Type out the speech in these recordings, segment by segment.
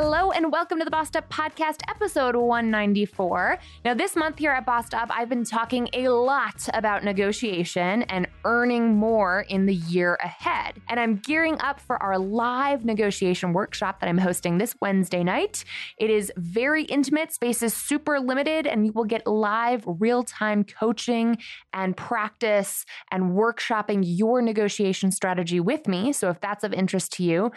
Hello and welcome to the Bossed Up Podcast, episode 194. Now, this month here at Bossed Up, I've been talking a lot about negotiation and earning more in the year ahead. And I'm gearing up for our live negotiation workshop that I'm hosting this Wednesday night. It is very intimate, space is super limited, and you will get live real time coaching and practice and workshopping your negotiation strategy with me. So, if that's of interest to you,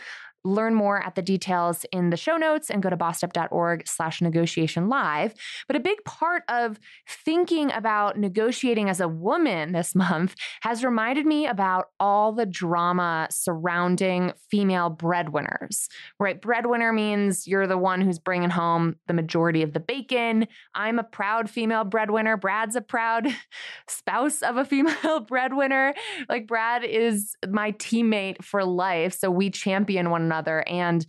learn more at the details in the show notes and go to bossedup.org slash negotiation live. But a big part of thinking about negotiating as a woman this month has reminded me about all the drama surrounding female breadwinners, right? Breadwinner means you're the one who's bringing home the majority of the bacon. I'm a proud female breadwinner. Brad's a proud spouse of a female breadwinner. Like Brad is my teammate for life. So we champion one another and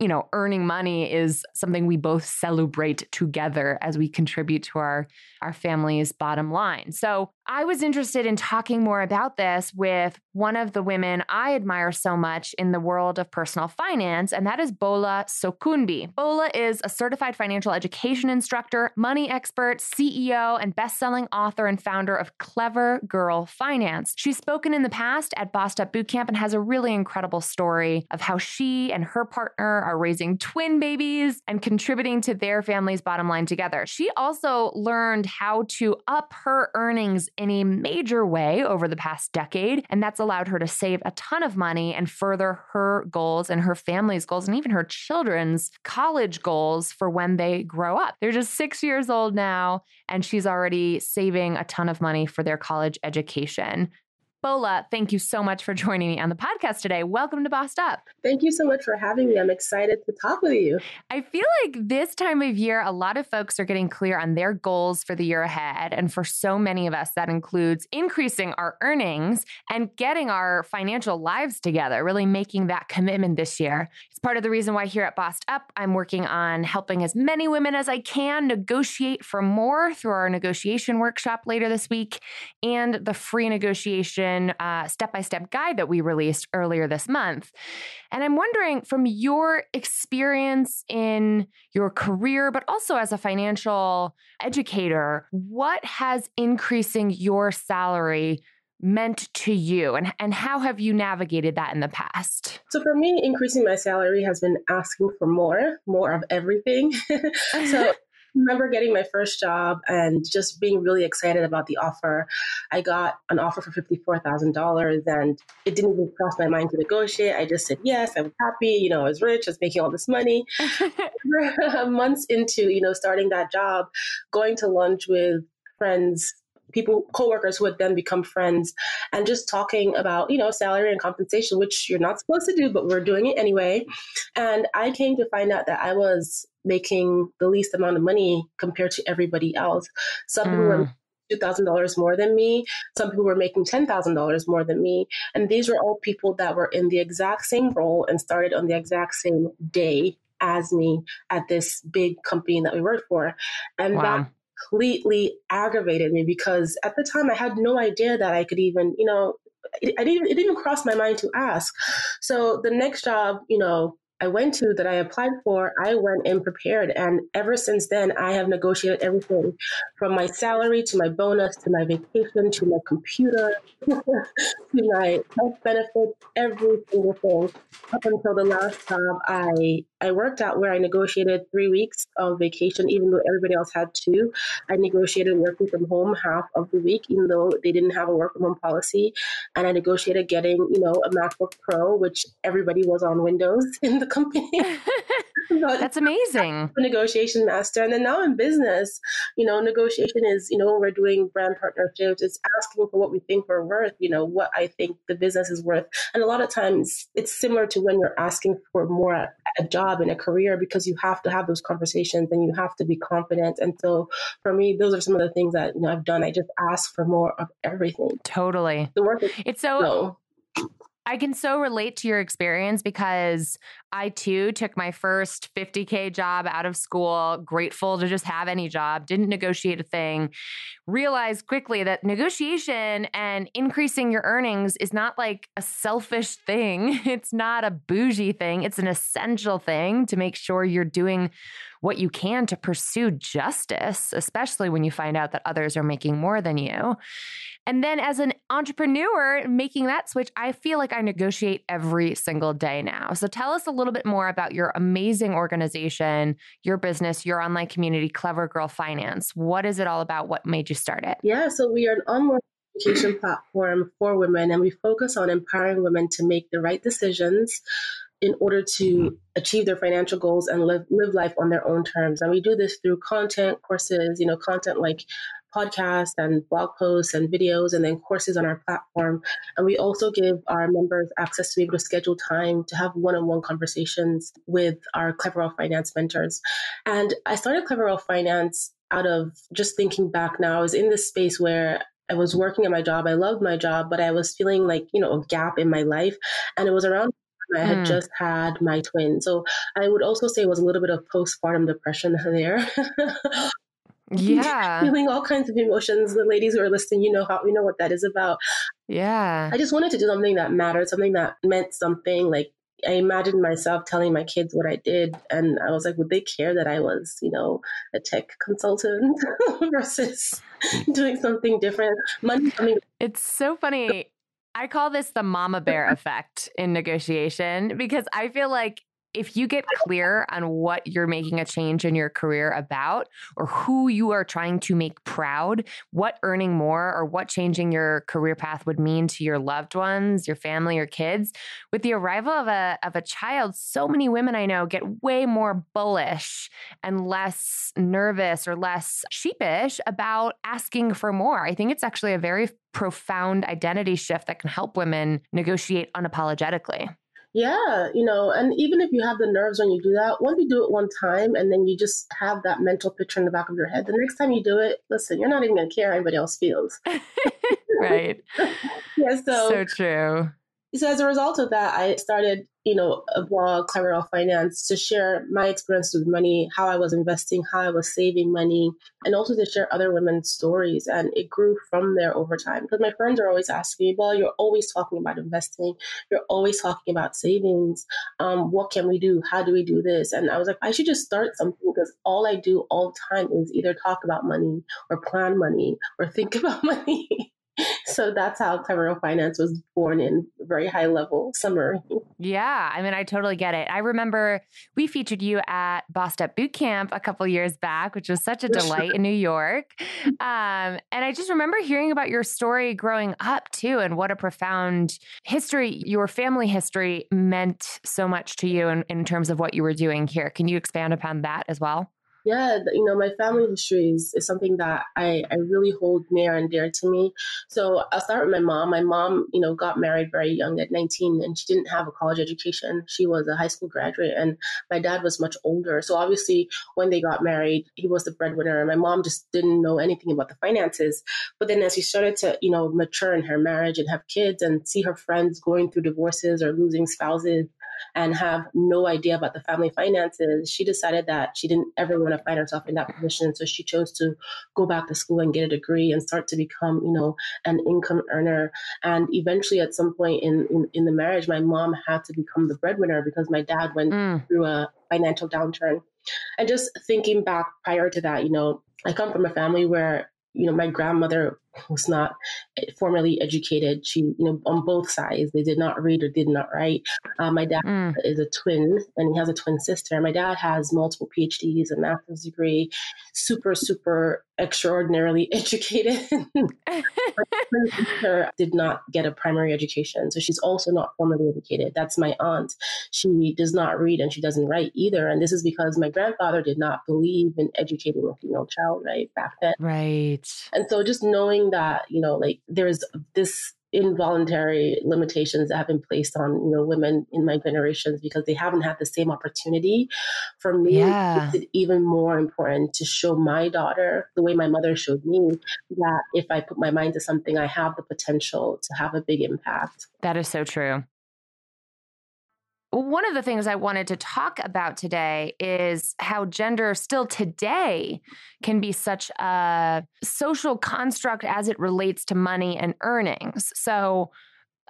you know, earning money is something we both celebrate together as we contribute to our our family's bottom line. So, I was interested in talking more about this with one of the women I admire so much in the world of personal finance, and that is Bola Sokunbi. Bola is a certified financial education instructor, money expert, CEO, and best-selling author and founder of Clever Girl Finance. She's spoken in the past at Bossed Up Bootcamp and has a really incredible story of how she and her partner are raising twin babies and contributing to their family's bottom line together. She also learned how to up her earnings in a major way over the past decade, and that's allowed her to save a ton of money and further her goals and her family's goals and even her children's college goals for when they grow up. They're just six years old now, and she's already saving a ton of money for their college education. Bola, thank you so much for joining me on the podcast today. Welcome to Bossed Up. Thank you so much for having me. I'm excited to talk with you. I feel like this time of year, a lot of folks are getting clear on their goals for the year ahead. And for so many of us, that includes increasing our earnings and getting our financial lives together, really making that commitment this year. It's part of the reason why here at Bossed Up, I'm working on helping as many women as I can negotiate for more through our negotiation workshop later this week and the free negotiation step by step guide that we released earlier this month. And I'm wondering from your experience in your career, but also as a financial educator, what has increasing your salary? meant to you and, and how have you navigated that in the past so for me increasing my salary has been asking for more more of everything so remember getting my first job and just being really excited about the offer. I got an offer for $54,000 and it didn't even cross my mind to negotiate. I just said yes, I was happy, you know, I was rich, I was making all this money. Months into, you know, starting that job, going to lunch with friends people coworkers who had then become friends and just talking about you know salary and compensation which you're not supposed to do but we're doing it anyway and i came to find out that i was making the least amount of money compared to everybody else. Some mm. people were hmm. $2,000 more than me. Some people were making $10,000 more than me. And these were all people that were in the exact same role and started on the exact same day as me at this big company that we worked for. And wow. that completely aggravated me because at the time I had no idea that I could even, you know, it, I didn't, it didn't cross my mind to ask. So the next job, you know, I went to that I applied for, I went in prepared. And ever since then, I have negotiated everything from my salary to my bonus to my vacation to my computer to my health benefits, every single thing. Up until the last job I I worked out where I negotiated three weeks of vacation, even though everybody else had two. I negotiated working from home half of the week, even though they didn't have a work from home policy. And I negotiated getting, you know, a MacBook Pro, which everybody was on Windows in the company. That's amazing. Negotiation master. And then now in business, you know, negotiation is, you know, when we're doing brand partnerships, it's asking for what we think we're worth, you know, what I think the business is worth. And a lot of times it's similar to when you're asking for more at a job and a career because you have to have those conversations and you have to be confident. And so for me, those are some of the things that, you know, I've done. I just ask for more of everything. Totally. The work is, it's so. I can so relate to your experience because I too took my first 50K job out of school, grateful to just have any job, didn't negotiate a thing, realized quickly that negotiation and increasing your earnings is not like a selfish thing. It's not a bougie thing. It's an essential thing to make sure you're doing what you can to pursue justice, especially when you find out that others are making more than you. And then as an entrepreneur making that switch, I feel like I negotiate every single day now. So tell us a little bit more about your amazing organization, your business, your online community, Clever Girl Finance. What is it all about? What made you start it? Yeah, so we are an online education platform for women, and we focus on empowering women to make the right decisions in order to mm-hmm. achieve their financial goals and live live life on their own terms. And we do this through content courses, you know, content like podcasts and blog posts and videos and then courses on our platform. And we also give our members access to be able to schedule time to have one-on-one conversations with our Clever Girl Finance mentors. And I started Clever Girl Finance out of just thinking back now. I was in this space where I was working at my job. I loved my job, but I was feeling like, you know, a gap in my life. And it was around I had mm. just had my twin. So I would also say it was a little bit of postpartum depression there. Yeah feeling all kinds of emotions the ladies who are listening you know how you know what that is about yeah i just wanted to do something that mattered something that meant something like I imagined myself telling my kids what I did, and I was like, would they care that I was, you know, a tech consultant versus mm. doing something different? Money coming. It's so funny. I call this the mama bear effect in negotiation because I feel like if you get clear on what you're making a change in your career about or who you are trying to make proud, what earning more or what changing your career path would mean to your loved ones, your family, your kids, with the arrival of a of a child, so many women I know get way more bullish and less nervous or less sheepish about asking for more. I think it's actually a very profound identity shift that can help women negotiate unapologetically. Yeah, you know, and even if you have the nerves when you do that, once you do it one time and then you just have that mental picture in the back of your head, the next time you do it, listen, you're not even going to care how anybody else feels. right. yeah, so, so true. So as a result of that, I started you know, a blog, Clever Finance, to share my experience with money, how I was investing, how I was saving money, and also to share other women's stories. And it grew from there over time because my friends are always asking me, well, you're always talking about investing, you're always talking about savings. Um, what can we do? How do we do this? And I was like, I should just start something because all I do all the time is either talk about money or plan money or think about money. so that's how Clever Finance was born in very high level summary. Yeah, I mean, I totally get it. I remember we featured you at Bossed Up Boot Camp a couple years back, which was such a delight in New York. Um, and I just remember hearing about your story growing up too, and what a profound history your family history meant so much to you in, in terms of what you were doing here. Can you expand upon that as well? Yeah, you know, my family history is, is something that I, I really hold near and dear to me. So I'll start with my mom. My mom, you know, got married very young at 19 and she didn't have a college education. She was a high school graduate and my dad was much older. So obviously when they got married, he was the breadwinner and my mom just didn't know anything about the finances. But then as she started to, you know, mature in her marriage and have kids and see her friends going through divorces or losing spouses, and have no idea about the family finances, she decided that she didn't ever want to find herself in that position. So she chose to go back to school and get a degree and start to become, you know, an income earner. And eventually, at some point in, in, in the marriage, my mom had to become the breadwinner because my dad went mm. through a financial downturn. And just thinking back prior to that, you know, I come from a family where you know, my grandmother was not formally educated. She, you know, on both sides, they did not read or did not write. Uh, my dad mm. is a twin and he has a twin sister. My dad has multiple PhDs, a master's degree, super, super extraordinarily educated. my sister did not get a primary education. So she's also not formally educated. That's my aunt. She does not read and she doesn't write either. And this is because my grandfather did not believe in educating a female child, right? Back then. Right. And so just knowing that you know like there's this involuntary limitations that have been placed on you know women in my generations because they haven't had the same opportunity. For me yeah. it's even more important to show my daughter the way my mother showed me that if i put my mind to something i have the potential to have a big impact. That is so true one of the things I wanted to talk about today is how gender still today can be such a social construct as it relates to money and earnings. So,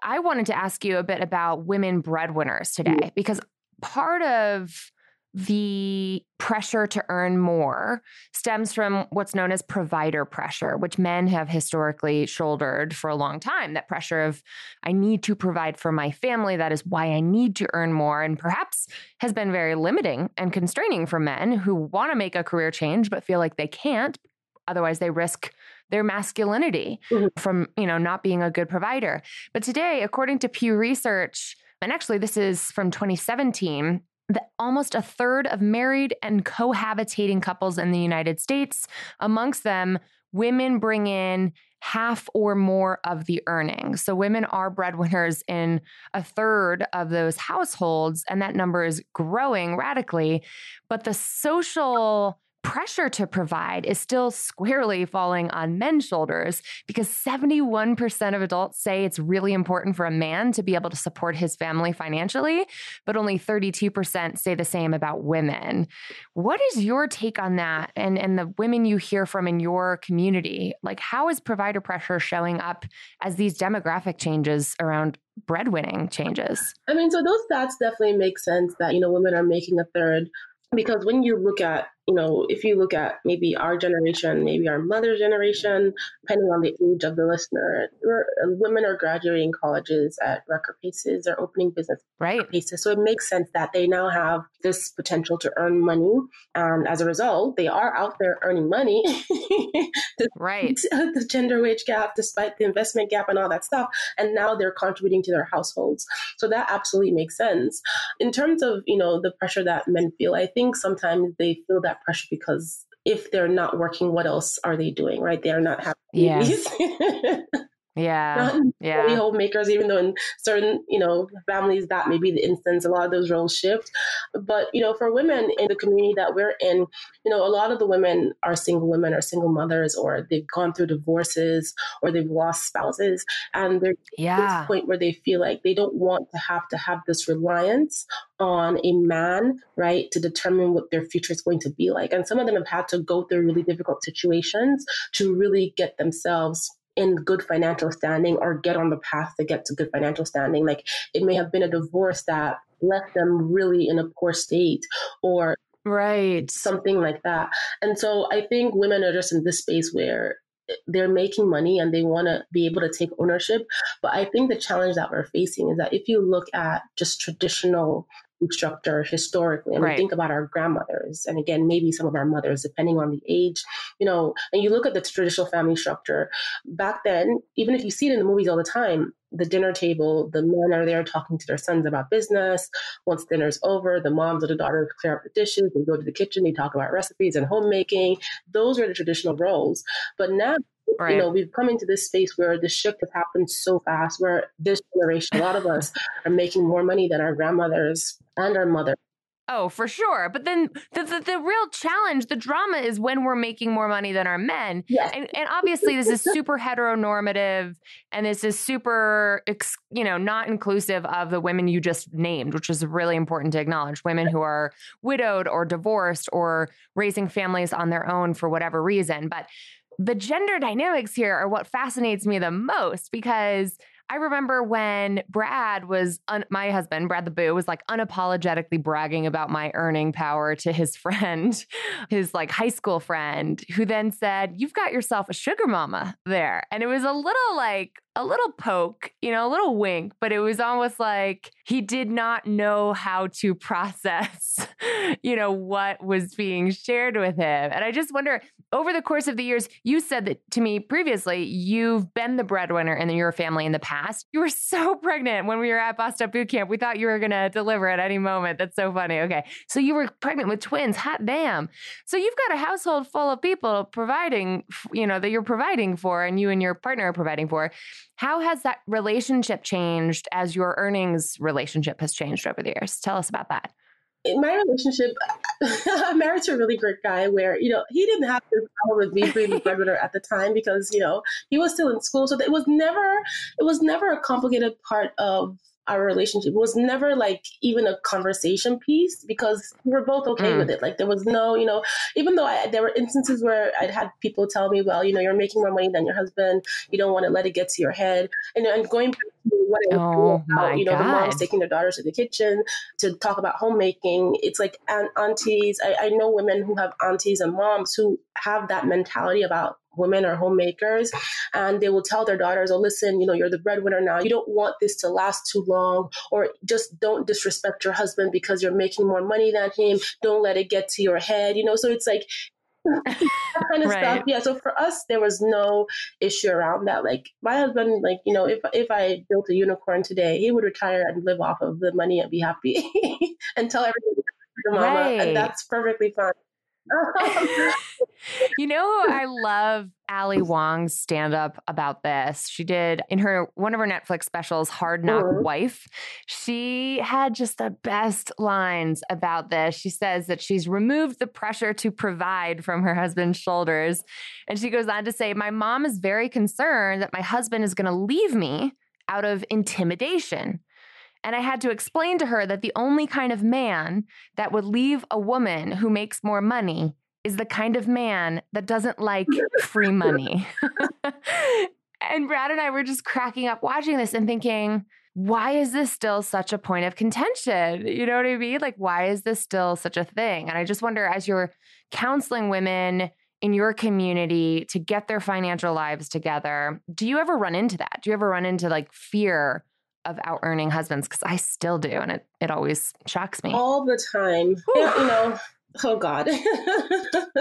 I wanted to ask you a bit about women breadwinners today because part of the pressure to earn more stems from what's known as provider pressure, which men have historically shouldered for a long time. That pressure of, I need to provide for my family. That is why I need to earn more. And perhaps has been very limiting and constraining for men who want to make a career change but feel like they can't. Otherwise, they risk their masculinity mm-hmm. from, you know, not being a good provider. But today, according to Pew Research, and actually this is from 2017, that almost a third of married and cohabitating couples in the United States, amongst them, women bring in half or more of the earnings. So women are breadwinners in a third of those households, and that number is growing radically. But the social pressure to provide is still squarely falling on men's shoulders because 71% of adults say it's really important for a man to be able to support his family financially, but only 32% say the same about women. What is your take on that and, and the women you hear from in your community? Like, how is provider pressure showing up as these demographic changes around breadwinning changes? I mean, so those stats definitely make sense that, you know, women are making a third because when you look at you know, if you look at maybe our generation, maybe our mother's generation, depending on the age of the listener, uh, women are graduating colleges at record paces or opening business right. paces. So it makes sense that they now have this potential to earn money. And as a result, they are out there earning money. right. The gender wage gap, despite the investment gap and all that stuff. And now they're contributing to their households. So that absolutely makes sense. In terms of, you know, the pressure that men feel, I think sometimes they feel that pressure because if they're not working, what else are they doing, right? They are not having yes. Yeah. Not yeah. homemakers, even though in certain, you know, families that may be the instance, a lot of those roles shift. But, you know, for women in the community that we're in, you know, a lot of the women are single women or single mothers or they've gone through divorces or they've lost spouses. And they're yeah. at this point where they feel like they don't want to have to have this reliance on a man, right, to determine what their future is going to be like. And some of them have had to go through really difficult situations to really get themselves in good financial standing or get on the path to get to good financial standing. Like it may have been a divorce that left them really in a poor state or right something like that. And so I think women are just in this space where they're making money and they want to be able to take ownership. But I think the challenge that we're facing is that if you look at just traditional structure historically and right. we think about our grandmothers and again maybe some of our mothers depending on the age you know and you look at the traditional family structure back then even if you see it in the movies all the time the dinner table the men are there talking to their sons about business once dinner's over the moms or the daughters clear up the dishes they go to the kitchen they talk about recipes and homemaking those are the traditional roles but now Right. You know, we've come into this space where the shift has happened so fast, where this generation, a lot of us are making more money than our grandmothers and our mothers. Oh, for sure. But then the, the, the, real challenge, the drama is when we're making more money than our men. Yes. And, and obviously, this is super heteronormative and this is super, you know, not inclusive of the women you just named, which is really important to acknowledge women who are widowed or divorced or raising families on their own for whatever reason. But the gender dynamics here are what fascinates me the most because I remember when Brad was un- my husband, Brad the Boo, was like unapologetically bragging about my earning power to his friend, his like high school friend, who then said, You've got yourself a sugar mama there. And it was a little like a little poke, you know, a little wink, but it was almost like he did not know how to process, you know, what was being shared with him. And I just wonder, over the course of the years, you said that to me previously, you've been the breadwinner in your family in the past. You were so pregnant when we were at Bossed Up Boot Camp. We thought you were going to deliver at any moment. That's so funny. Okay. So you were pregnant with twins. Hot damn. So you've got a household full of people providing, you know, that you're providing for and you and your partner are providing for. How has that relationship changed as your earnings relationship has changed over the years? Tell us about that. In my relationship, I'm married to a really great guy where, you know, he didn't have this problem with me being the breadwinner at the time because, you know, he was still in school. So it was never, it was never a complicated part of our relationship was never like even a conversation piece because we were both okay mm. with it. Like there was no, you know, even though I, there were instances where I'd had people tell me, well, you know, you're making more money than your husband. You don't want to let it get to your head. And, and going back to what I oh, about, you know, God. the moms taking their daughters to the kitchen to talk about homemaking. It's like aunties. I, I know women who have aunties and moms who have that mentality about women are homemakers and they will tell their daughters, oh, listen, you know, you're the breadwinner now. You don't want this to last too long, or just don't disrespect your husband because you're making more money than him. Don't let it get to your head, you know? So it's like, that kind of right. stuff. Yeah. So for us, there was no issue around that. Like my husband, like you know, if if I built a unicorn today, he would retire and live off of the money and be happy and tell everybody mama, and that's perfectly fine. you know, I love Ali Wong's stand up about this. She did in her one of her Netflix specials, Hard Knock mm-hmm. Wife. She had just the best lines about this. She says that she's removed the pressure to provide from her husband's shoulders. And she goes on to say, My mom is very concerned that my husband is going to leave me out of intimidation. And I had to explain to her that the only kind of man that would leave a woman who makes more money is the kind of man that doesn't like free money. and Brad and I were just cracking up watching this and thinking, why is this still such a point of contention? You know what I mean? Like, why is this still such a thing? And I just wonder, as you're counseling women in your community to get their financial lives together, do you ever run into that? Do you ever run into like fear of out earning husbands because I still do, and it it always shocks me all the time. Yeah, you know, oh God,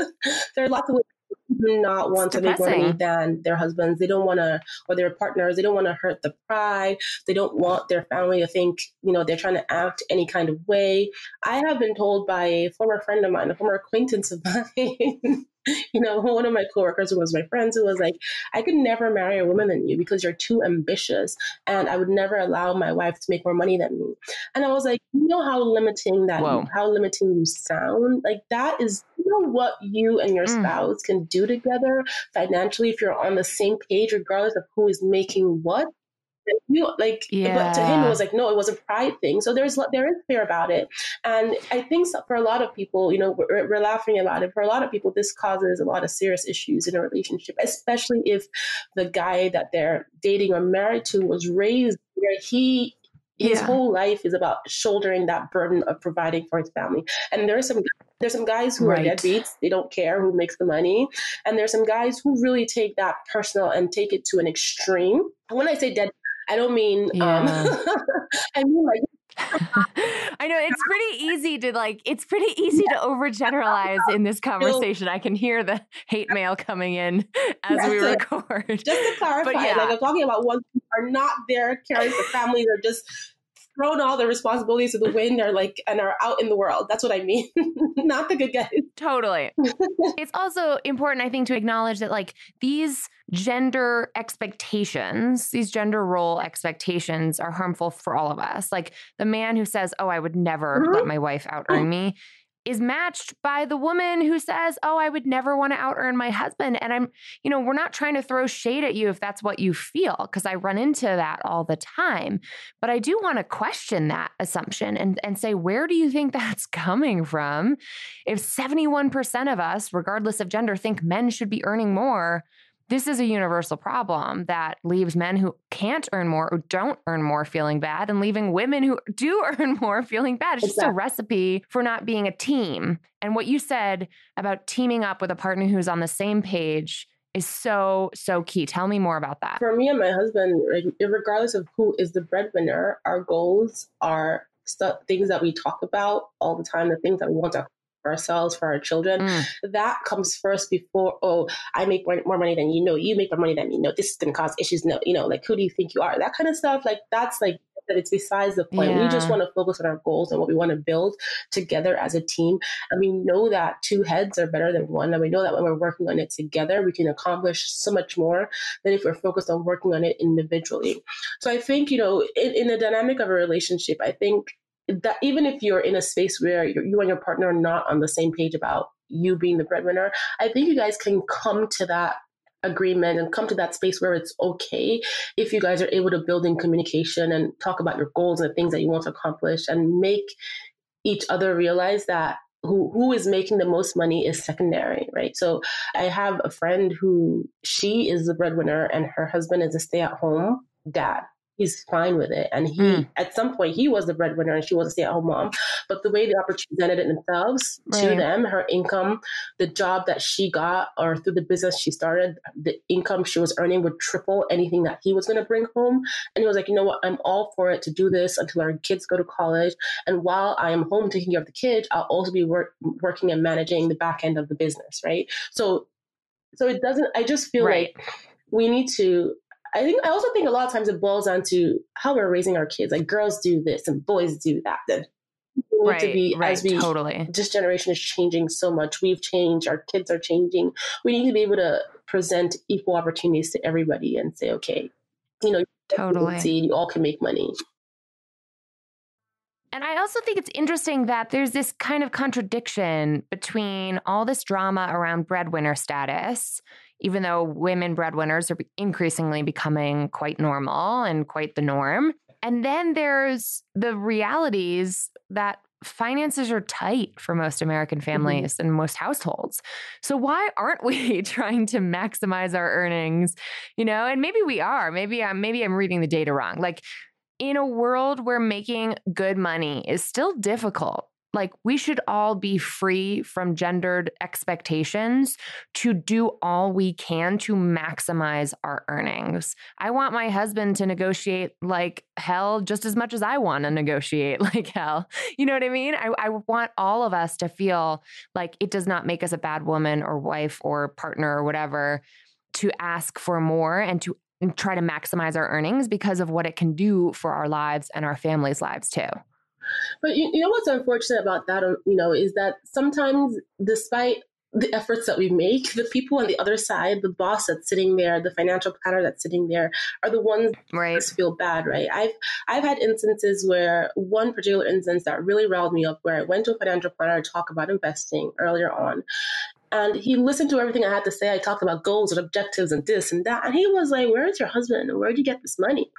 there are lots of women who do not want to make more money than their husbands. They don't want to, or their partners. They don't want to hurt the pride. They don't want their family to think, you know, they're trying to act any kind of way. I have been told by a former friend of mine, a former acquaintance of mine, you know, one of my coworkers who was my friends who was like, I could never marry a woman than you because you're too ambitious and I would never allow my wife to make more money than me. And I was like, you know how limiting that Whoa. how limiting you sound? Like that is you know what you and your mm. spouse can do together financially if you're on the same page regardless of who is making what you like yeah. but to him it was like no it was a pride thing so there's there is fear about it and i think for a lot of people you know we're, we're laughing about it for a lot of people this causes a lot of serious issues in a relationship especially if the guy that they're dating or married to was raised where he his yeah. whole life is about shouldering that burden of providing for his family and there's some there's some guys who right. are deadbeats they don't care who makes the money and there's some guys who really take that personal and take it to an extreme when i say dead I don't mean, um, yeah. um, I mean like I know it's pretty easy to like it's pretty easy to overgeneralize in this conversation. I can hear the hate mail coming in as we record. Just to clarify, yeah. like I'm talking about ones who are not there caring for families or just thrown all the responsibilities to the wind are like and are out in the world. That's what I mean. Not the good guys. Totally. it's also important, I think, to acknowledge that like these gender expectations, these gender role expectations are harmful for all of us. Like the man who says, Oh, I would never mm-hmm. let my wife out earn me is matched by the woman who says, Oh, I would never want to out earn my husband. And I'm, you know, we're not trying to throw shade at you if that's what you feel, because I run into that all the time. But I do want to question that assumption and, and say, where do you think that's coming from? If 71% of us, regardless of gender, think men should be earning more, this is a universal problem that leaves men who can't earn more or don't earn more feeling bad and leaving women who do earn more feeling bad. It's exactly. just a recipe for not being a team. And what you said about teaming up with a partner who's on the same page is so so key. Tell me more about that. For me and my husband, regardless of who is the breadwinner, our goals are stuff things that we talk about all the time, the things that we want to ourselves, for our children. Mm. That comes first before, oh, I make more, more money than you know, you make more money than you know, this is going to cause issues. No, you know, like, who do you think you are? That kind of stuff. Like, that's like, that it's besides the point. Yeah. We just want to focus on our goals and what we want to build together as a team. And we know that two heads are better than one. And we know that when we're working on it together, we can accomplish so much more than if we're focused on working on it individually. So I think, you know, in, in the dynamic of a relationship, I think that even if you're in a space where you and your partner are not on the same page about you being the breadwinner, I think you guys can come to that agreement and come to that space where it's okay if you guys are able to build in communication and talk about your goals and the things that you want to accomplish and make each other realize that who who is making the most money is secondary, right? So I have a friend who she is the breadwinner and her husband is a stay-at-home dad he's fine with it. And he, mm. at some point, he was the breadwinner and she was a stay at home mom. But the way the opportunities presented it themselves right. to them, her income, the job that she got, or through the business she started, the income she was earning would triple anything that he was going to bring home. And he was like, you know what? I'm all for it to do this until our kids go to college. And while I am home taking care of the kids, I'll also be work, working and managing the back end of the business, right? So, so it doesn't. I just feel right. like we need to I think I also think a lot of times it boils down to how we're raising our kids. Like girls do this and boys do that. Then right, to be right, as we totally. This generation is changing so much. We've changed. Our kids are changing. We need to be able to present equal opportunities to everybody and say, okay, you know, totally, you all can make money. And I also think it's interesting that there's this kind of contradiction between all this drama around breadwinner status even though women breadwinners are increasingly becoming quite normal and quite the norm. And then there's the realities that finances are tight for most American mm-hmm. families mm-hmm. and most households. So why aren't we trying to maximize our earnings? You know, and maybe we are. Maybe I'm maybe I'm reading the data wrong. Like in a world where making good money is still difficult, like we should all be free from gendered expectations to do all we can to maximize our earnings. I want my husband to negotiate like hell just as much as I want to negotiate like hell. You know what I mean? I, I want all of us to feel like it does not make us a bad woman or wife or partner or whatever to ask for more and to try to maximize our earnings because of what it can do for our lives and our families' lives too. But you, you know what's unfortunate about that, um, you know, is that sometimes despite the efforts that we make, the people on the other side, the boss that's sitting there, the financial planner that's sitting there, are the ones right. that feel bad, right? I've I've had instances where one particular instance that really riled me up, where I went to a financial planner to talk about investing earlier on, and he listened to everything I had to say. I talked about goals and objectives and this and that. And he was like, Where is your husband? Where did you get this money?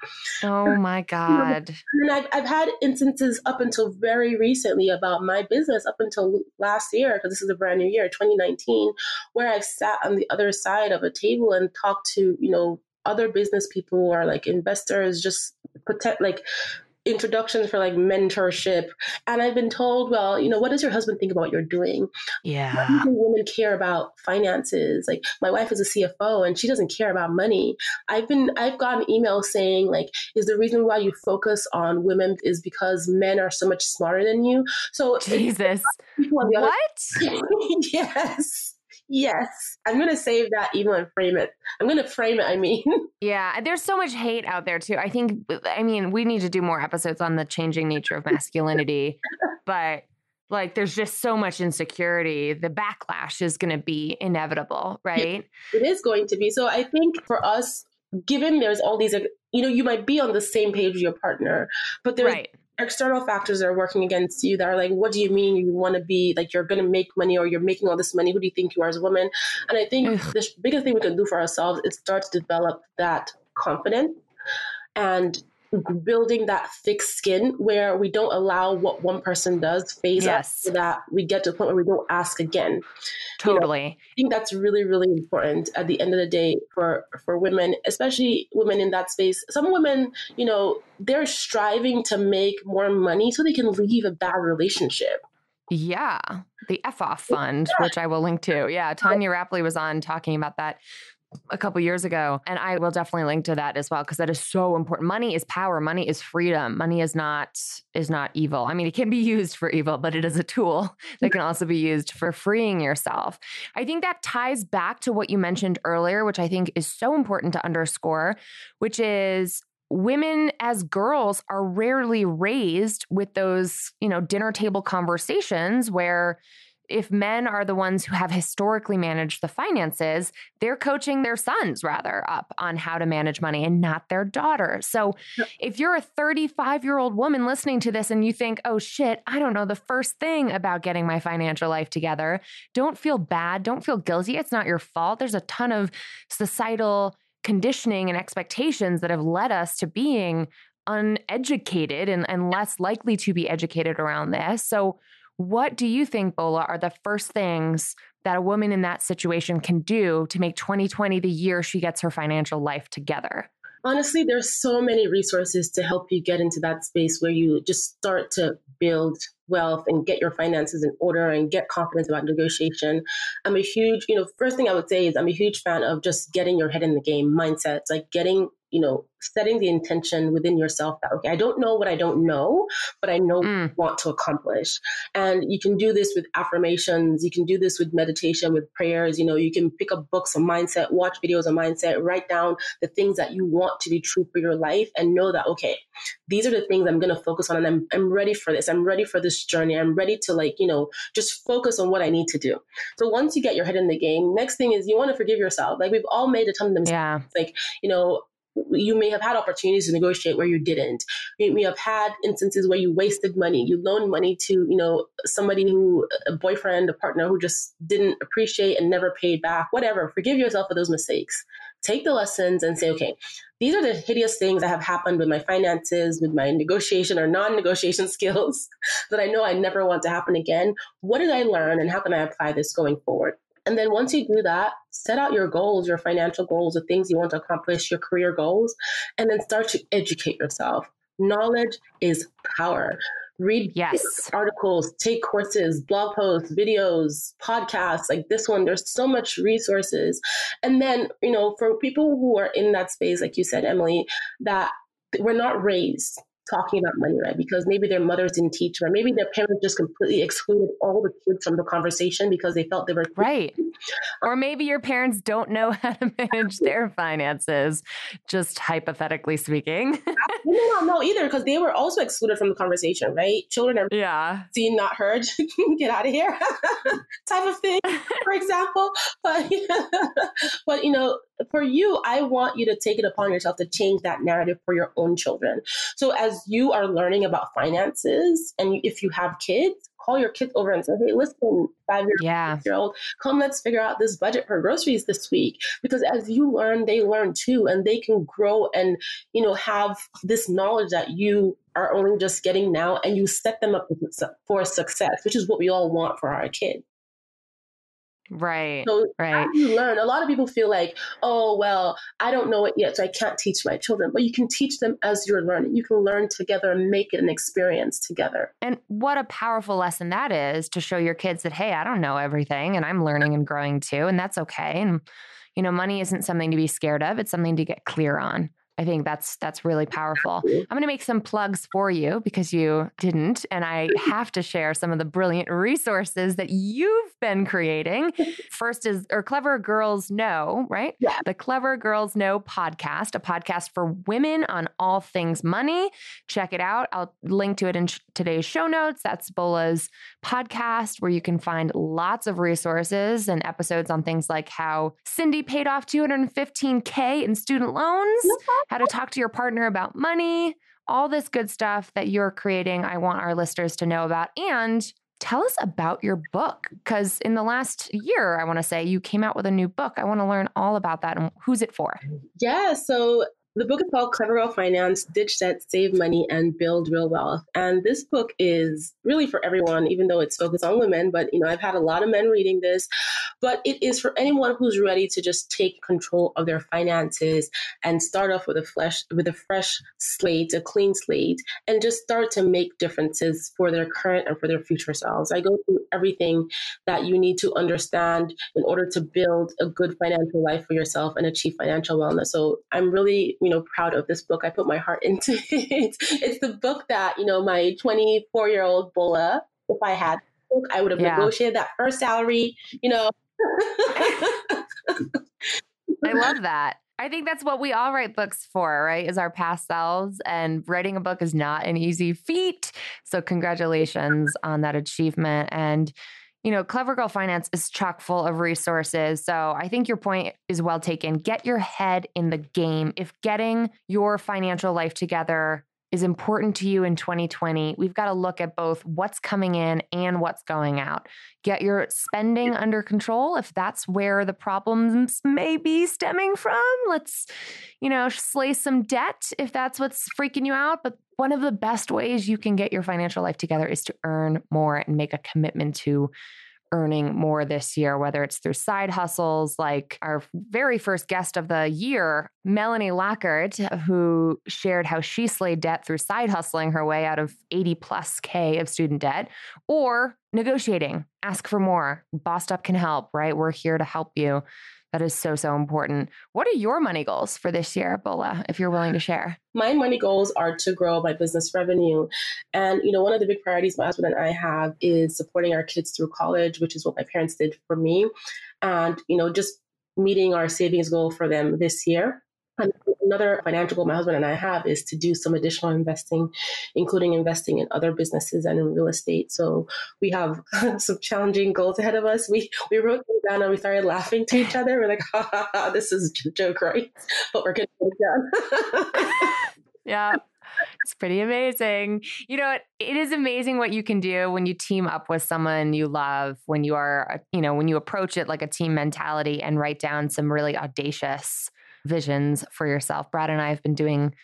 Oh my God. And I've, I've had instances up until very recently about my business, up until last year, because this is a brand new year, 2019, where I've sat on the other side of a table and talked to, you know, other business people or like investors, just protect, like introductions for like mentorship. And I've been told, well, you know, what does your husband think about what you're doing? Yeah. women care about finances? Like my wife is a CFO and she doesn't care about money. I've been, I've gotten emails saying like, is the reason why you focus on women is because men are so much smarter than you. So Jesus. What? yes. Yes, I'm going to save that email and frame it. I'm going to frame it, I mean. Yeah, there's so much hate out there too. I think, I mean, we need to do more episodes on the changing nature of masculinity, but like there's just so much insecurity. The backlash is going to be inevitable, right? It is going to be. So I think for us, given there's all these, you know, you might be on the same page with your partner, but there's right external factors that are working against you that are like, what do you mean you want to be like you're going to make money or you're making all this money? Who do you think you are as a woman? And I think Ugh. the biggest thing we can do for ourselves is start to develop that confidence and building that thick skin where we don't allow what one person does faze yes. us so that we get to a point where we don't ask again. Totally. You know, I think that's really, really important at the end of the day for for women, especially women in that space. Some women, you know, they're striving to make more money so they can leave a bad relationship. Yeah, the F off fund, yeah. which I will link to. Yeah, Tonya Rapley was on talking about that a couple years ago and i will definitely link to that as well because that is so important. Money is power. Money is freedom. Money is not is not evil. I mean it can be used for evil but it is a tool that can also be used for freeing yourself. I think that ties back to what you mentioned earlier which i think is so important to underscore which is women as girls are rarely raised with those you know dinner table conversations where if men are the ones who have historically managed the finances, they're coaching their sons rather up on how to manage money and not their daughters. So if you're a 35 year old woman listening to this and you think, oh shit, I don't know the first thing about getting my financial life together, don't feel bad. Don't feel guilty. It's not your fault. There's a ton of societal conditioning and expectations that have led us to being uneducated and, and less likely to be educated around this. So, what do you think, Bola, are the first things that a woman in that situation can do to make 2020 the year she gets her financial life together? Honestly, there's so many resources to help you get into that space where you just start to build wealth and get your finances in order and get confidence about negotiation. I'm a huge, you know, first thing I would say is I'm a huge fan of just getting your head in the game mindset, like getting you know, setting the intention within yourself that, okay, I don't know what I don't know, but I know mm. want to accomplish. And you can do this with affirmations. You can do this with meditation, with prayers. You know, you can pick up books on mindset, watch videos on mindset, write down the things that you want to be true for your life and know that, okay, these are the things I'm going to focus on and I'm, I'm ready for this. I'm ready for this journey. I'm ready to like, you know, just focus on what I need to do. So once you get your head in the game, next thing is you want to forgive yourself. Like we've all made a ton of mistakes. Yeah. Like, you know, you may have had opportunities to negotiate where you didn't. You may have had instances where you wasted money. You loaned money to, you know, somebody who, a boyfriend, a partner who just didn't appreciate and never paid back, whatever. Forgive yourself for those mistakes. Take the lessons and say, okay, these are the hideous things that have happened with my finances, with my negotiation or non negotiation skills that I know I never want to happen again. What did I learn and how can I apply this going forward? And then once you do that, set out your goals, your financial goals, the things you want to accomplish, your career goals, and then start to educate yourself. Knowledge is power. Read yes. articles, take courses, blog posts, videos, podcasts like this one. There's so much resources. And then, you know, for people who are in that space, like you said, Emilie, that we're not raised talking about money, right? Because maybe their mothers didn't teach them, or maybe their parents just completely excluded all the kids from the conversation because they felt they were right. Or maybe your parents don't know how to manage their finances, just hypothetically speaking. no, no, no, either, because they were also excluded from the conversation, right? Children are yeah. seen, not heard. Get out of here, type of thing, for example. But, but you know, for you, I want you to take it upon yourself to change that narrative for your own children. So as you are learning about finances, and if you have kids, call your kids over and say, "Hey, listen, five year yeah. year old, come let's figure out this budget for groceries this week." Because as you learn, they learn too, and they can grow and you know have this knowledge that you are only just getting now, and you set them up for success, which is what we all want for our kids. Right. So right. you learn. A lot of people feel like, oh well, I don't know it yet, so I can't teach my children. But you can teach them as you're learning. You can learn together and make it an experience together. And what a powerful lesson that is to show your kids that, hey, I don't know everything and I'm learning and growing too, and that's okay. And you know, money isn't something to be scared of. It's something to get clear on. I think that's that's really powerful. I'm going to make some plugs for you because you didn't and I have to share some of the brilliant resources that you've been creating. First is or Clever Girls Know, right? Yeah. The Clever Girls Know podcast, a podcast for women on all things money. Check it out. I'll link to it in sh- today's show notes. That's Bola's podcast where you can find lots of resources and episodes on things like how Cindy paid off 215k in student loans how to talk to your partner about money, all this good stuff that you're creating. I want our listeners to know about. And tell us about your book because in the last year i want to say you came out with a new book i want to learn all about that and who's it for yeah so the book is called Clever Girl Finance Ditch Debt, Save Money, and Build Real Wealth. And this book is really for everyone, even though it's focused on women. But, you know, I've had a lot of men reading this, but it is for anyone who's ready to just take control of their finances and start off with a flesh, with a fresh slate, a clean slate, and just start to make differences for their current and for their future selves. I go through everything that you need to understand in order to build a good financial life for yourself and achieve financial wellness. So I'm really, you know, proud of this book. I put my heart into it. It's the book that, you know, my 24 year old Bola, if I had book, I would have yeah. negotiated that first salary, you know. I love that. I think that's what we all write books for, right? Is our past selves. And writing a book is not an easy feat. So, congratulations on that achievement. And you know, Clever Girl Finance is chock full of resources. So I think your point is well taken. Get your head in the game. If getting your financial life together is important to you in 2020, we've got to look at both what's coming in and what's going out. Get your spending under control if that's where the problems may be stemming from. Let's, you know, slay some debt if that's what's freaking you out. But one of the best ways you can get your financial life together is to earn more and make a commitment to earning more this year, whether it's through side hustles like our very first guest of the year, Melanie Lockert, who shared how she slayed debt through side hustling her way out of 80 plus K of student debt, or negotiating, ask for more. Bossed Up can help, right? We're here to help you. That is so, so important. What are your money goals for this year, Bola, if you're willing to share? My money goals are to grow my business revenue. And, you know, one of the big priorities my husband and I have is supporting our kids through college, which is what my parents did for me. And, you know, just meeting our savings goal for them this year. Another financial goal my husband and I have is to do some additional investing, including investing in other businesses and in real estate. So we have some challenging goals ahead of us. We we wrote them down and we started laughing to each other. We're like, ha ha ha, this is a joke, right? But we're gonna get it done. yeah. It's pretty amazing. You know, it is amazing what you can do when you team up with someone you love, when you are, you know, when you approach it like a team mentality and write down some really audacious visions for yourself. Brad and I have been doing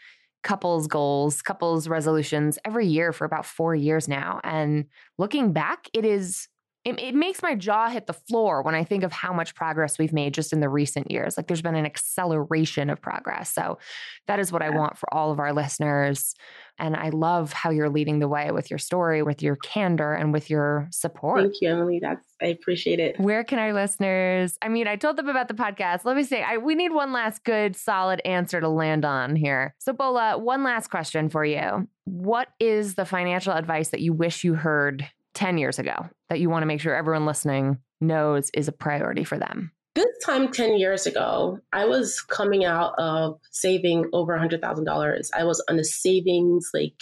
couples goals, couples resolutions every year for about four years now. And looking back, it is it, it, makes my jaw hit the floor when I think of how much progress we've made just in the recent years. Like there's been an acceleration of progress. So that is what I want for all of our listeners. And I love how you're leading the way with your story, with your candor, and with your support. Thank you, Emilie. That's I appreciate it. Where can our listeners? I mean, I told them about the podcast. Let me say, I, we need one last good, solid answer to land on here. So, Bola, one last question for you. What is the financial advice that you wish you heard 10 years ago that you want to make sure everyone listening knows is a priority for them? This time 10 years ago, I was coming out of saving over $100,000. I was on a savings like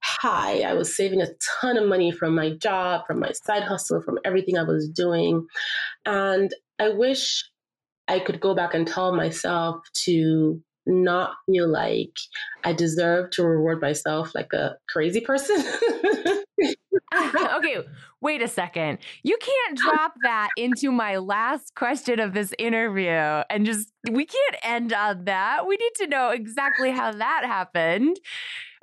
high. I was saving a ton of money from my job, from my side hustle, from everything I was doing. And I wish I could go back and tell myself to not feel like I deserve to reward myself like a crazy person. okay, wait a second. You can't drop that into my last question of this interview and just, we can't end on that. We need to know exactly how that happened.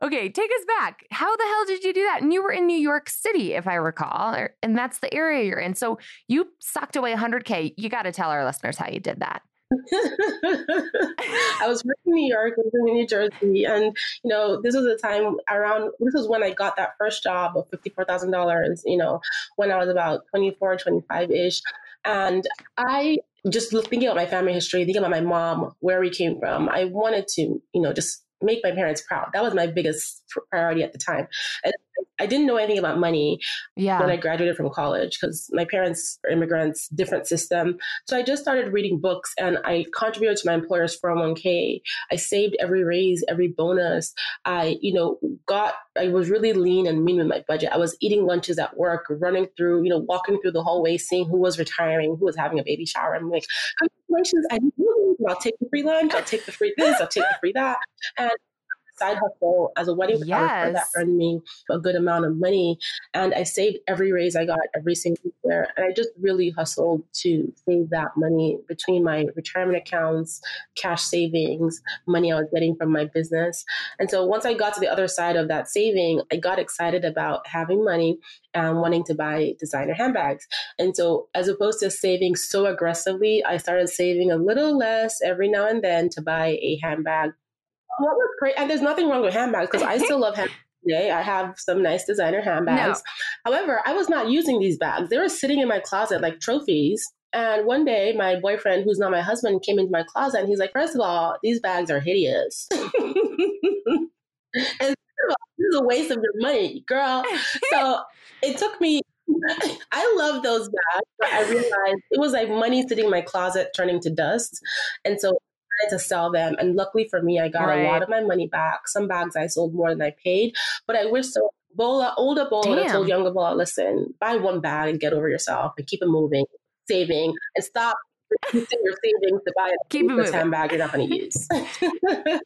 Okay, take us back. How the hell did you do that? And you were in New York City, if I recall, and that's the area you're in. So you socked away 100K. You got to tell our listeners how you did that. I was in New York, living in New Jersey, and you know, this was a time around. This was when I got that first job of fifty four thousand dollars. You know, when I was about 24, 25 ish, and I just thinking about my family history, thinking about my mom, where we came from. I wanted to, you know, just make my parents proud. That was my biggest priority at the time. And I didn't know anything about money yeah. when I graduated from college because my parents are immigrants, different system. So I just started reading books and I contributed to my employer's 401k. I saved every raise, every bonus. I, you know, got, I was really lean and mean with my budget. I was eating lunches at work, running through, you know, walking through the hallway, seeing who was retiring, who was having a baby shower. I'm like, congratulations, I I'll take the free lunch, I'll take the free this, I'll take the free that. And side hustle as a wedding photographer yes. that earned me a good amount of money. And I saved every raise I got every single year. And I just really hustled to save that money between my retirement accounts, cash savings, money I was getting from my business. And so once I got to the other side of that saving, I got excited about having money and wanting to buy designer handbags. And so as opposed to saving so aggressively, I started saving a little less every now and then to buy a handbag what was great, and there's nothing wrong with handbags because I still love handbags today. I have some nice designer handbags. No. However, I was not using these bags. They were sitting in my closet like trophies. And one day, my boyfriend, who's not my husband, came into my closet and he's like, First of all, these bags are hideous. and this is a waste of your money, girl. So it took me I love those bags, but I realized it was like money sitting in my closet turning to dust. And so to sell them. And luckily for me, I got right. a lot of my money back. Some bags I sold more than I paid, but I wish so Bola, older Bola Damn. told younger Bola, listen, buy one bag and get over yourself and keep it moving, saving, and stop using your savings to buy a keep it handbag you're not going to use.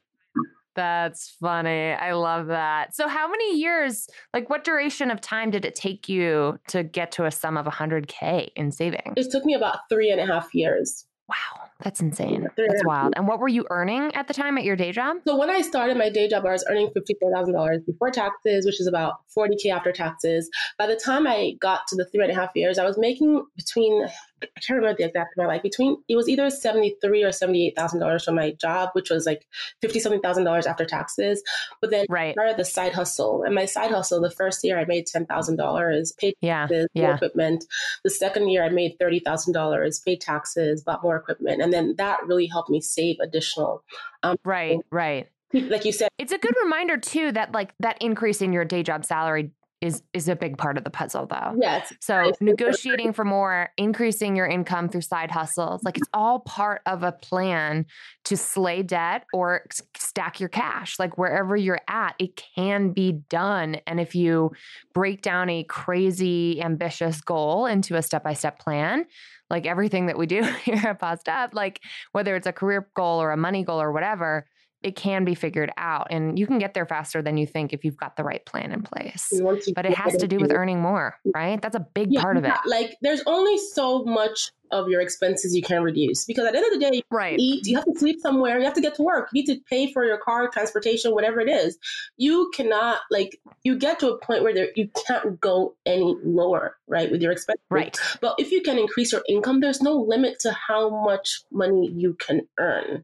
That's funny. I love that. So, how many years, like, what duration of time did it take you to get to a sum of 100K in savings? It took me about three and a half years. Wow, that's insane. That's wild. And what were you earning at the time at your day job? So when I started my day job, I was earning $54,000 before taxes, which is about 40K after taxes. By the time I got to the three and a half years, I was making between I can't remember the exact amount. Like between it was either seventy three or seventy eight thousand dollars from my job, which was like fifty something thousand dollars after taxes. But then right. I started the side hustle, and my side hustle the first year I made ten thousand dollars, paid yeah. taxes, yeah. equipment. The second year I made thirty thousand dollars, paid taxes, bought more equipment, and then that really helped me save additional. Um, right, right like you said it's a good reminder too that like that increase in your day job salary is is a big part of the puzzle though. Yes. So negotiating for more, increasing your income through side hustles, like it's all part of a plan to slay debt or stack your cash. Like wherever you're at, it can be done. And if you break down a crazy ambitious goal into a step-by-step plan, like everything that we do here at Bossed Up, like whether it's a career goal or a money goal or whatever, it can be figured out and you can get there faster than you think if you've got the right plan in place. But it has to do with earning more mm. right? That's a big yeah, part of it. like there's only so much of your expenses you can reduce because at the end of the day right. eat you have to sleep somewhere you have to get to work you need to pay for your car transportation whatever it is. You cannot like you get to a point where there, you can't go any lower right with your expenses. Right. But if you can increase your income there's no limit to how much money you can earn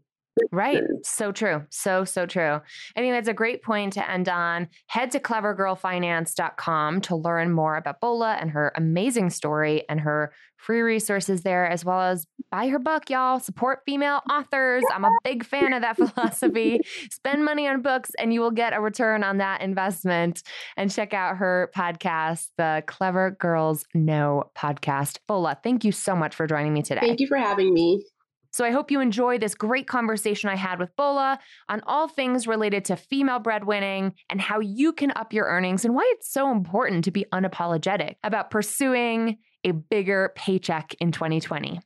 Right. So true. So, so true. I think that's a great point to end on. Head to clevergirlfinance.com to learn more about Bola and her amazing story and her free resources there, as well as buy her book, y'all. Support female authors. I'm a big fan of that philosophy. Spend money on books and you will get a return on that investment. And check out her podcast, the Clever Girls Know podcast. Bola, thank you so much for joining me today. Thank you for having me. So I hope you enjoy this great conversation I had with Bola on all things related to female breadwinning and how you can up your earnings and why it's so important to be unapologetic about pursuing a bigger paycheck in 2020.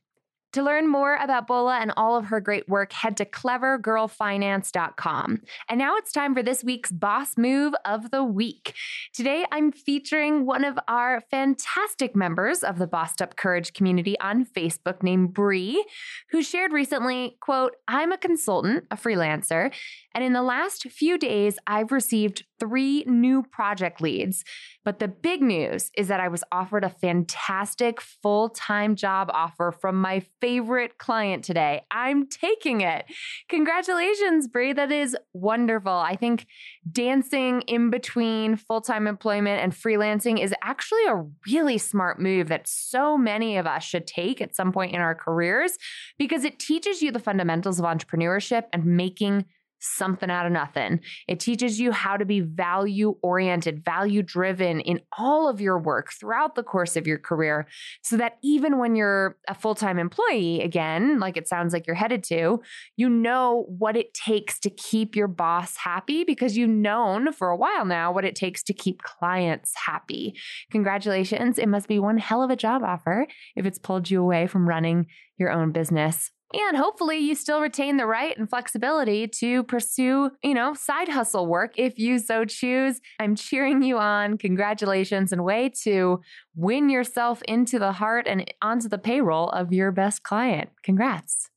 To learn more about Bola and all of her great work, head to clevergirlfinance.com. And now it's time for this week's Boss Move of the Week. Today, I'm featuring one of our fantastic members of the Bossed Up Courage community on Facebook named Bree, who shared recently, quote, I'm a consultant, a freelancer, and in the last few days, I've received three new project leads. But the big news is that I was offered a fantastic full time job offer from my favorite client today. I'm taking it. Congratulations, Bree. That is wonderful. I think dancing in between full time employment and freelancing is actually a really smart move that so many of us should take at some point in our careers because it teaches you the fundamentals of entrepreneurship and making something out of nothing. It teaches you how to be value oriented, value driven in all of your work throughout the course of your career so that even when you're a full time employee, again, like it sounds like you're headed to, you know what it takes to keep your boss happy because you've known for a while now what it takes to keep clients happy. Congratulations. It must be one hell of a job offer if it's pulled you away from running your own business and hopefully you still retain the right and flexibility to pursue, you know, side hustle work if you so choose. I'm cheering you on. Congratulations and way to win yourself into the heart and onto the payroll of your best client. Congrats.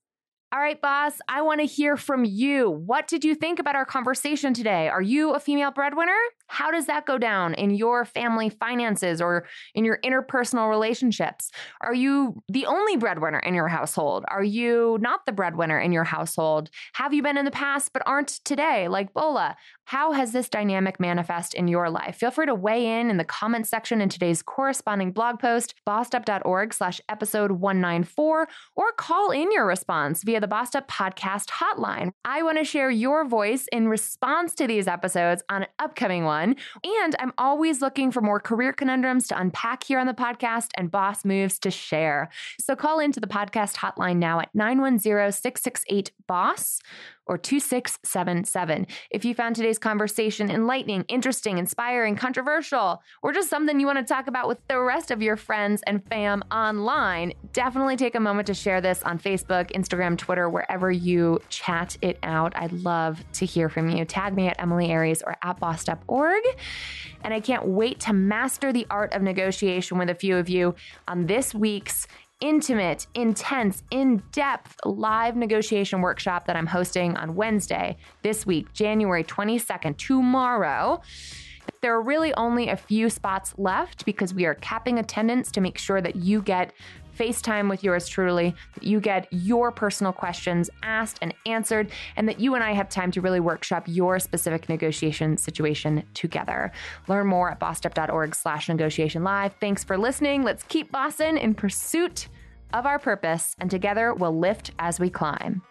All right, boss, I want to hear from you. What did you think about our conversation today? Are you a female breadwinner? How does that go down in your family finances or in your interpersonal relationships? Are you the only breadwinner in your household? Are you not the breadwinner in your household? Have you been in the past but aren't today, like Bola? How has this dynamic manifest in your life? Feel free to weigh in in the comments section in today's corresponding blog post, bossedup.org slash episode 194, or call in your response via the Bossed Up Podcast hotline. I want to share your voice in response to these episodes on an upcoming one. And I'm always looking for more career conundrums to unpack here on the podcast and boss moves to share. So call into the podcast hotline now at 910 668 BOSS or 2677. If you found today's conversation enlightening, interesting, inspiring, controversial, or just something you want to talk about with the rest of your friends and fam online, definitely take a moment to share this on Facebook, Instagram, Twitter, wherever you chat it out. I'd love to hear from you. Tag me at Emilie Aries or at bossedup.org. And I can't wait to master the art of negotiation with a few of you on this week's intimate, intense, in depth live negotiation workshop that I'm hosting on Wednesday this week, January 22nd, tomorrow. There are really only a few spots left because we are capping attendance to make sure that you get FaceTime with yours truly, that you get your personal questions asked and answered, and that you and I have time to really workshop your specific negotiation situation together. Learn more at bossedup.org slash negotiation live. Thanks for listening. Let's keep bossing in pursuit of our purpose, and together we'll lift as we climb.